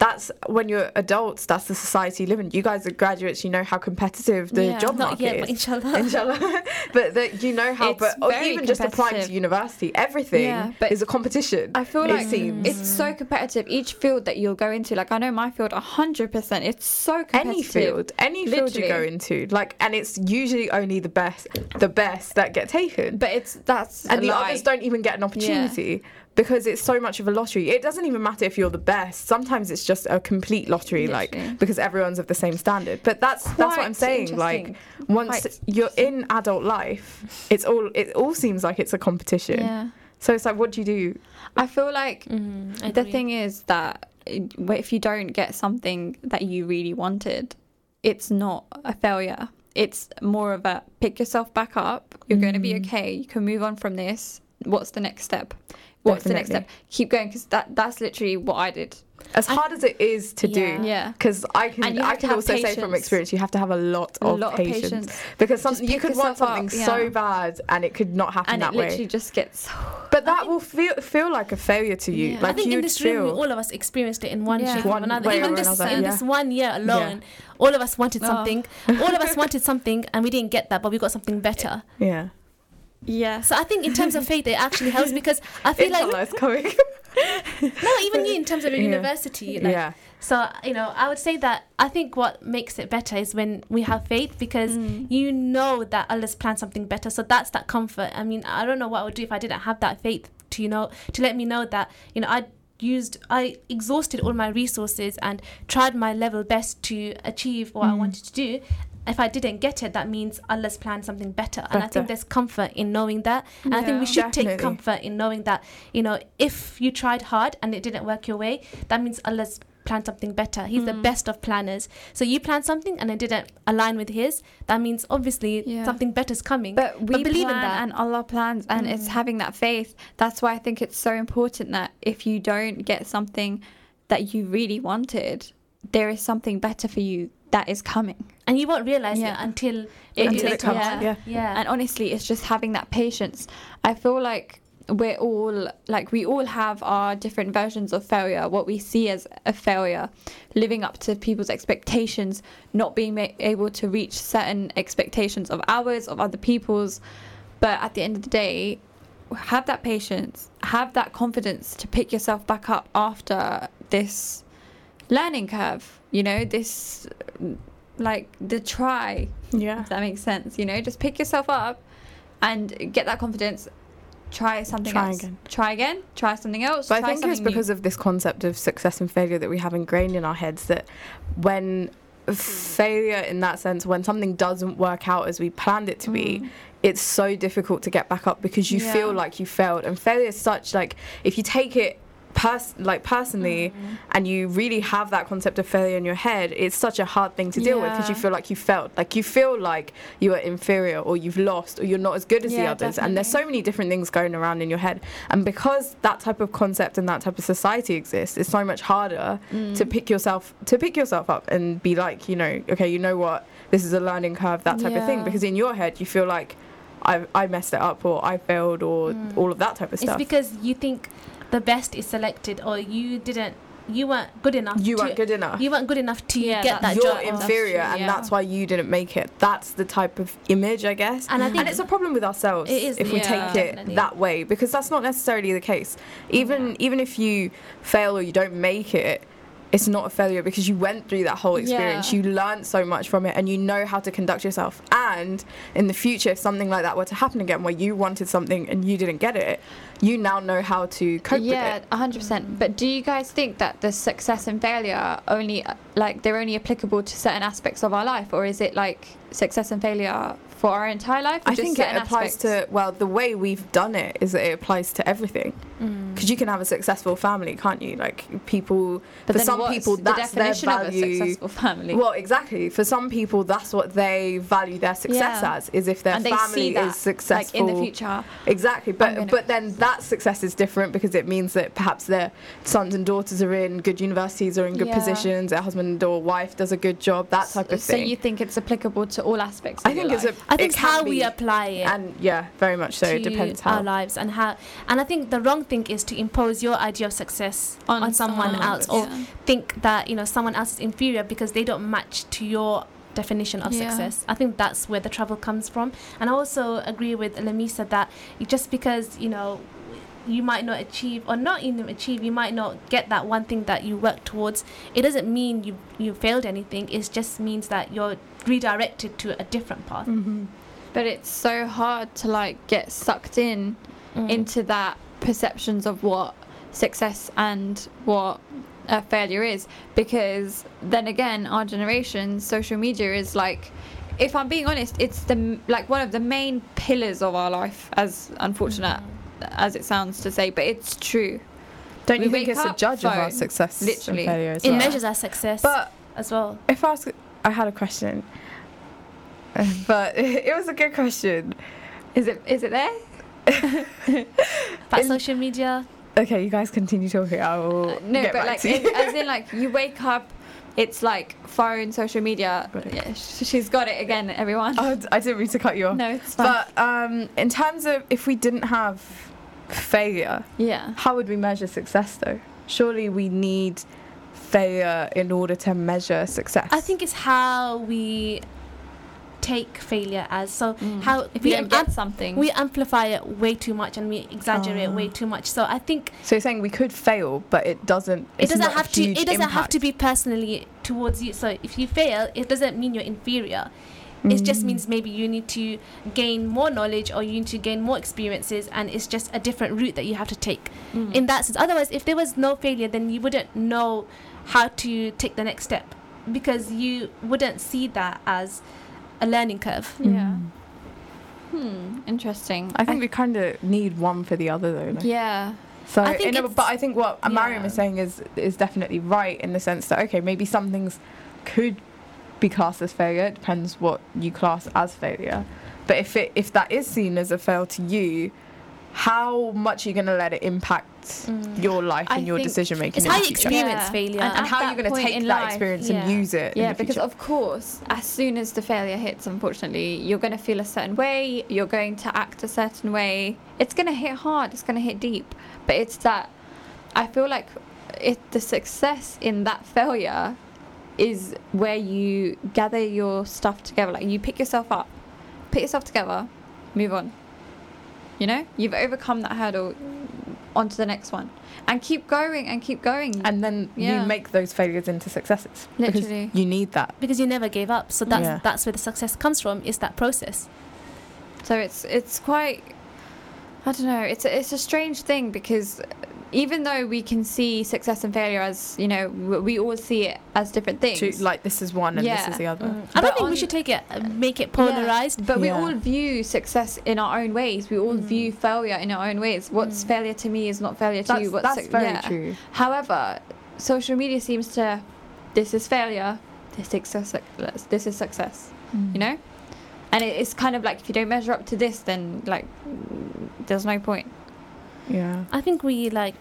that's when you're adults that's the society you live in you guys are graduates you know how competitive the Yeah. job not market yet is but inshallah [LAUGHS] Inshallah. [LAUGHS] but that you know how It's but or even just applying to university everything Yeah, but is a competition I feel it like seems. it's so competitive. Each field that you'll go into, like I know my field, hundred percent. It's so competitive. any field any field you go into like and it's usually only the best the best that get taken but it's that's and the others don't even get an opportunity because it's so much of a lottery. It doesn't even matter if you're the best. Sometimes it's just a complete lottery, like because everyone's of the same standard. But that's that's what I'm saying. Like once Quite you're in adult life, it's all it all seems like it's a competition. Yeah, So it's like, what do you do? I feel like Mhm, I the agree. thing is that if you don't get something that you really wanted, it's not a failure. It's more of a pick yourself back up. You're going to be Mm. okay. You can move on from this. What's the next step? What's the next step? Keep going because that that's literally what I did. As hard as it is to Yeah. do, Yeah. because I can i can have also say from experience, you have to have a lot of, A of lot of patience, patience. because some, you could want something up, so bad and it could not happen And it that literally way. just gets. But that will feel feel like a failure to you. Yeah. Like I think in this feel. room, all of us experienced it in one Yeah. shape or another. way Even or this, another, uh, in yeah. this one year alone, all of us wanted Oh. something. all of us [LAUGHS] wanted something, and we didn't get that, but we got something better. yeah. Yeah. So I think in terms of faith, it actually helps [LAUGHS] because I feel like it's [LAUGHS] coming. no, even you in terms of a university, like, yeah. So you know, I would say that I think what makes it better is when we have faith because Mm. you know that Allah's planned something better. So that's that comfort. I mean, I don't know what I would do if I didn't have that faith to you know to let me know that you know I used I exhausted all my resources and tried my level best to achieve what I Mm. wanted to do. If I didn't get it, that means Allah's planned something better. And I think there's comfort in knowing that. And I think we Yeah. should take comfort in knowing that, you know, if you tried hard and it didn't work your way, that means Allah's planned something better. He's the Mm. best of planners. So you planned something and it didn't align with his. That means obviously Yeah. something better's coming. But we believe in that. and Allah plans, and it's Mm. having that faith. That's why I think it's so important that if you don't get something that you really wanted, there is something better for you that is coming. and you won't realize Yeah. it until It Until it comes, yeah. yeah. yeah. And honestly, it's just having that patience. I feel like we're all like we all have our different versions of failure. What we see as a failure, living up to people's expectations, not being able to reach certain expectations of ours, of other people's. But at the end of the day, have that patience, have that confidence to pick yourself back up after this learning curve. You know, this like the try Yeah. if that makes sense. You know, just pick yourself up and get that confidence. Try something Try else. again. Try again. Try something else. But I think it's something new. because of this concept of success and failure that we have ingrained in our heads that when failure in that sense, when something doesn't work out as we planned it to be, Mm. it's so difficult to get back up because you feel like you failed. And failure is such like if you take it pers- like personally Mm. and you really have that concept of failure in your head, it's such a hard thing to deal with because you feel like you failed. Like you feel like you are inferior or you've lost or you're not as good as the Yeah, others. And there's so many different things going around in your head. And because that type of concept and that type of society exists, it's so much harder Mm. to pick yourself to pick yourself up and be like, you know, okay, you know what, this is a learning curve, that type of thing. Because in your head you feel like I, I messed it up or I failed or Mm. all of that type of stuff. it's because you think the best is selected or you didn't you weren't good enough you to, weren't good enough. you weren't good enough to Yeah, get that that's- you're job That's inferior true, and yeah. that's why you didn't make it. That's the type of image, I guess. and i think and it's a problem with ourselves It is, if we yeah. take it Definitely. that way because that's not necessarily the case. Even mm-hmm. even if you fail or you don't make it, it's not a failure because you went through that whole experience. Yeah. You learned so much from it and you know how to conduct yourself. And in the future, if something like that were to happen again where you wanted something and you didn't get it, you now know how to cope yeah, with it. Yeah, hundred percent. But do you guys think that the success and failure only like they're only applicable to certain aspects of our life, or is it like success and failure for our entire life? I think it applies aspects? to well the way we've done it is that it applies to everything Mm. because you can have a successful family can't you like people But for some people the that's their definition of a value successful family. well exactly for some people that's what they value their success Yeah. as is if their and family that is successful like in the future. exactly but but then that success is different because it means that perhaps their sons and daughters are in good universities or in good Yeah. positions their husband or wife does a good job that type of so thing So you think it's applicable to all aspects? Of I think it's a? I think it it's can how we apply it and yeah very much so to it depends how our lives and how and i think the wrong thing is to impose your idea of success on, someone else or Yeah. think that you know someone else is inferior because they don't match to your definition of Yeah. success i think that's where the trouble comes from and i also agree with lamisa that just because you know you might not achieve or not even achieve you might not get that one thing that you work towards. It doesn't mean you you failed anything. It just means that you're redirected to a different path. Mhm. But it's so hard to like get sucked in Mm. into that perceptions of what success and what a failure is. Because then again our generation social media is like if i'm being honest it's the like one of the main pillars of our life as unfortunate as it sounds to say but it's true Don't We you think it's a up, judge of our success literally. and failure as it well? measures our success But as well if I was, I had a question, [LAUGHS] but [LAUGHS] it was a good question. is it is it there but In- social media Okay, you guys continue talking. I will Uh, no get but back like to you. in, as in like you wake up it's like phone social media Right. yeah, she's got it again everyone Oh, I didn't mean to cut you off. no it's fine But um, in terms of if we didn't have failure, yeah how would we measure success though? Surely we need failure in order to measure success. I think it's how we take failure as. So Mm. how if we you get am- something we amplify it way too much and we exaggerate Ah. way too much. So I think so. You're saying we could fail, but it doesn't. it doesn't have to. It doesn't have to be personally towards you. So if you fail, it doesn't mean you're inferior. It just Mm. means maybe you need to gain more knowledge or you need to gain more experiences, and it's just a different route that you have to take. Mm. In that sense, otherwise, if there was no failure, then you wouldn't know how to take the next step because you wouldn't see that as a learning curve. yeah Mm. hmm interesting I think we kind of need one for the other though. like- yeah So, I think in a, but I think what Mariam Yeah. is saying is is definitely right in the sense that okay, maybe some things could be classed as failure. It depends what you class as failure. But if it if that is seen as a fail to you, how much are you going to let it impact mm. your life I and your decision making? It's in how the you future? experience Yeah. failure. And and how that you're going to take that life, experience yeah. and use it. in Yeah, the because future. of course, as soon as the failure hits, unfortunately, you're going to feel a certain way. You're going to act a certain way. It's going to hit hard. It's going to hit deep. But it's that I feel like it the success in that failure is where you gather your stuff together. Like you pick yourself up, put yourself together, move on. You know, you've overcome that hurdle. Onto the next one, and keep going and keep going. and then Yeah. you make those failures into successes. because Literally. you need that. because you never gave up. So that's Yeah. that's where the success comes from. Is that process? So it's it's quite I don't know. It's a, it's a strange thing because even though we can see success and failure as you know we all see it as different things. To, like this is one and Yeah. this is the other. Mm. I don't But think on- we should take it, uh, make it Yeah, polarized. but we Yeah. all view success in our own ways. We all view mm. failure in our own ways. What's mm. failure to me is not failure to That's, you. What's that's suc- very yeah. true. However, social media seems to this is failure, this is success, this is success. You know, and it's kind of like if you don't measure up to this, then like there's no point. Yeah. I think we like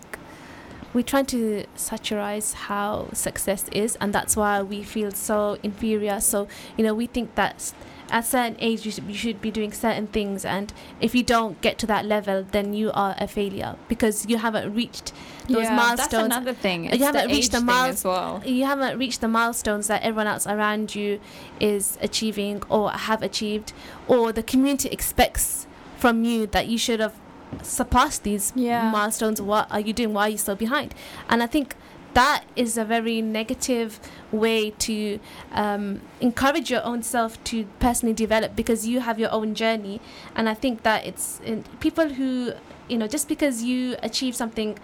we try to satirize how success is, and that's why we feel so inferior. So you know, we think that at certain age you should, you should be doing certain things, and if you don't get to that level, then you are a failure because you haven't reached those yeah, That's another thing. You haven't the reached the miles- as well. you haven't reached the milestones that everyone else around you is achieving or have achieved, or the community expects from you that you should have surpassed these Yeah. milestones. What are you doing? Why are you so behind? And I think that is a very negative way to um, encourage your own self to personally develop because you have your own journey. And I think that it's in people who, you know, just because you achieve something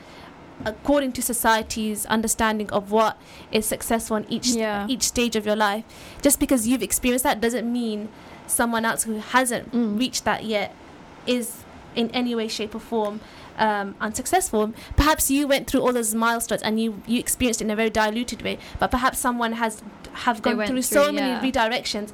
according to society's understanding of what is successful in each Yeah. each stage of your life just because you've experienced that doesn't mean someone else who hasn't Mm. reached that yet is in any way shape or form um, unsuccessful. Perhaps you went through all those milestones and you you experienced it in a very diluted way but perhaps someone has have gone went through, so through, many redirections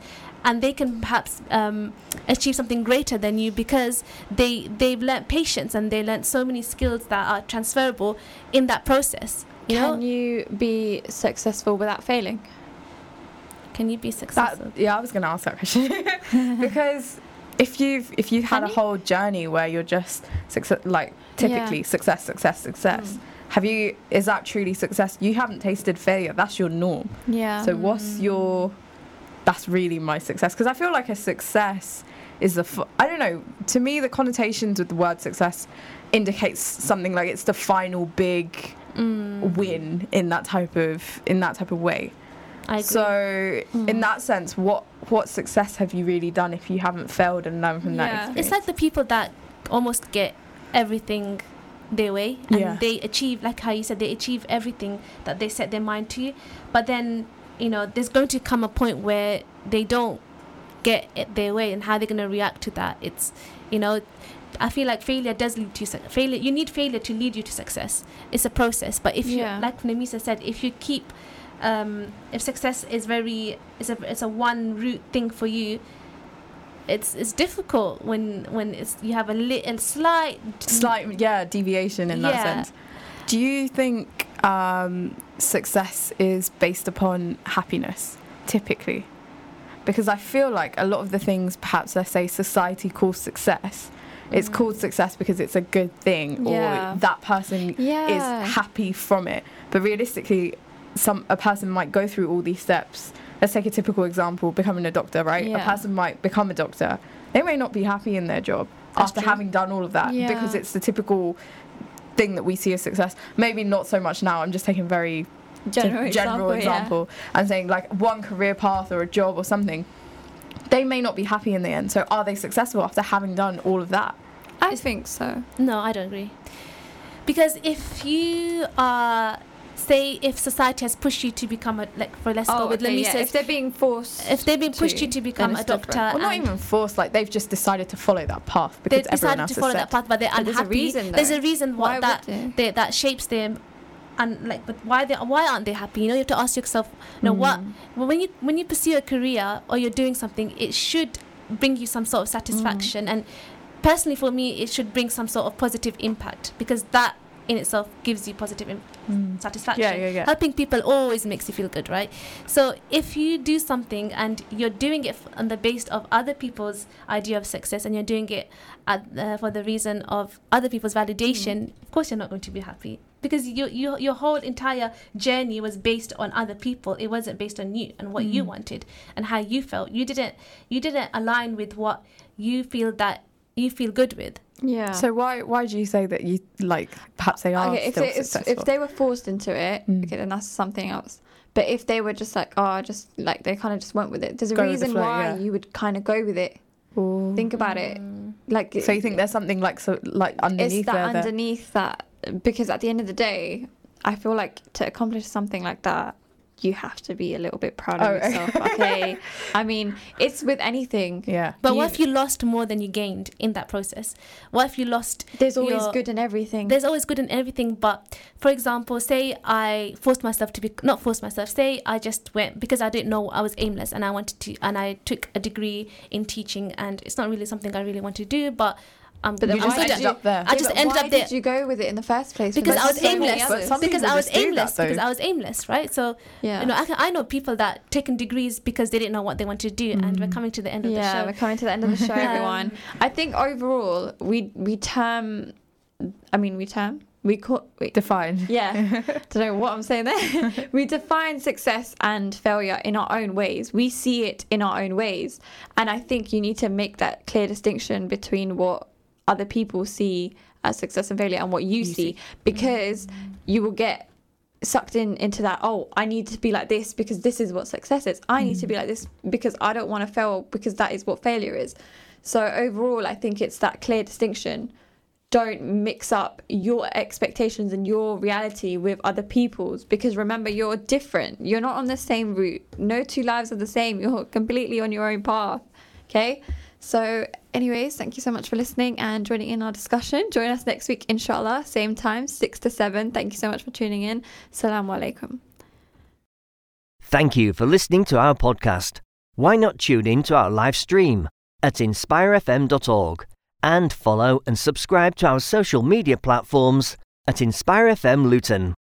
and they can perhaps um, achieve something greater than you because they they've learnt patience and they learnt so many skills that are transferable in that process you Can know? you be successful without failing? can you be That, successful? yeah, I was going to ask that question. [LAUGHS] Because if you've if you've had Can a whole journey where you're just success, like typically success, success, success. Have you? Is that truly success? You haven't tasted failure. That's your norm. Yeah. So what's your? That's really my success because I feel like a success is the. F- I don't know. To me, the connotations with the word success indicates something like it's the final big Mm, win in that type of in that type of way. I agree. So in hmm. that sense, what what success have you really done if you haven't failed and learned from that Yeah. experience? it's like the people that almost get everything their way and Yeah. they achieve like how you said they achieve everything that they set their mind to but then you know there's going to come a point where they don't get it their way and how they're going to react to that it's you know I feel like failure does lead to suc- failure. You need failure to lead you to success. It's a process. But if Yeah. you, like Namisa said, if you keep, um, if success is very, it's a, it's a one route thing for you. It's it's difficult when when it's you have a little slight slight yeah deviation in that sense. Do you think um, success is based upon happiness typically? Because I feel like a lot of the things, perhaps let's say society calls success, it's called success because it's a good thing Yeah. or that person Yeah. is happy from it. But realistically, some a person might go through all these steps. Let's take a typical example: becoming a doctor, right? Yeah. A person might become a doctor. They may not be happy in their job That's after true. having done all of that Yeah. because it's the typical thing that we see as success. Maybe not so much now. I'm just taking very general, general example, example and saying like one career path or a job or something. They may not be happy in the end. So are they successful after having done all of that? I think so. No, I don't agree. Because if you are say if society has pushed you to become a like for let's go with Oh, okay, yeah. If they're being forced, if they've been pushed you to become a doctor. Well, not even forced. Like they've just decided to follow that path because they've decided to follow that path, but they're But there's a unhappy. reason, there's a reason Why what would that they? that shapes them, and like, but why they why aren't they happy? You know, you have to ask yourself, you know, what Mm. well, when you when you pursue a career or you're doing something, it should bring you some sort of Mm. satisfaction. And personally, for me, it should bring some sort of positive impact because that in itself gives you positive Im- Mm. satisfaction. Yeah, yeah, yeah. Helping people always makes you feel good, right? So if you do something and you're doing it f- on the base of other people's idea of success and you're doing it at, uh, for the reason of other people's validation, of course you're not going to be happy because you, you, your whole entire journey was based on other people. It wasn't based on you and what you Mm. wanted and how you felt. You didn't you didn't align with what you feel that you feel good with. Yeah. So why why do you say that you like perhaps they are okay, if still they, successful? if they were forced into it, Mm. okay, then that's something else. But if they were just like, oh, just like they kind of just went with it, there's a Go with the reason flow, why yeah. you would kind of go with it. Ooh. Think about it. Like, so you think there's something like so like underneath it's that there that- underneath that because at the end of the day, I feel like to accomplish something like that, you have to be a little bit proud of Oh, yourself. Okay, I mean, it's with anything. yeah. But You- what if you lost more than you gained in that process? What if you lost There's always your- good in everything. there's always good in everything but for example say i forced myself to be not forced myself say i just went because i didn't know i was aimless and i wanted to and i took a degree in teaching and it's not really something i really want to do but um, But You just ended you- up there. I just but ended why up there did you go with it in the first place? because I was so aimless. because I was just do that, aimless. because. I was aimless, right? So yeah. you know, I, I know people that taken degrees because they didn't know what they wanted to do, and we're coming to the end of yeah, the we're coming to the end of the show, [LAUGHS] Um, everyone. I think overall, we we term, I mean, we term, we call, we, Define. yeah, [LAUGHS] don't know what I'm saying there. [LAUGHS] we define success and failure in our own ways. We see it in our own ways, and I think you need to make that clear distinction between what other people see as success and failure and what you, You see, see. because you will get sucked in into that oh i need to be like this because this is what success is. I need to be mm. like this because i don't want to fail because that is what failure is. So overall i think it's that clear distinction. Don't mix up your expectations and your reality with other people's because remember you're different. You're not on the same route. No two lives are the same. You're completely on your own path okay so anyways thank you so much for listening and joining in our discussion join us next week inshallah same time 6 to 7 thank you so much for tuning in Assalamu alaikum Thank you for listening to our podcast. Why not tune in to our live stream at inspirefm.org and follow and subscribe to our social media platforms at InspireFM Luton.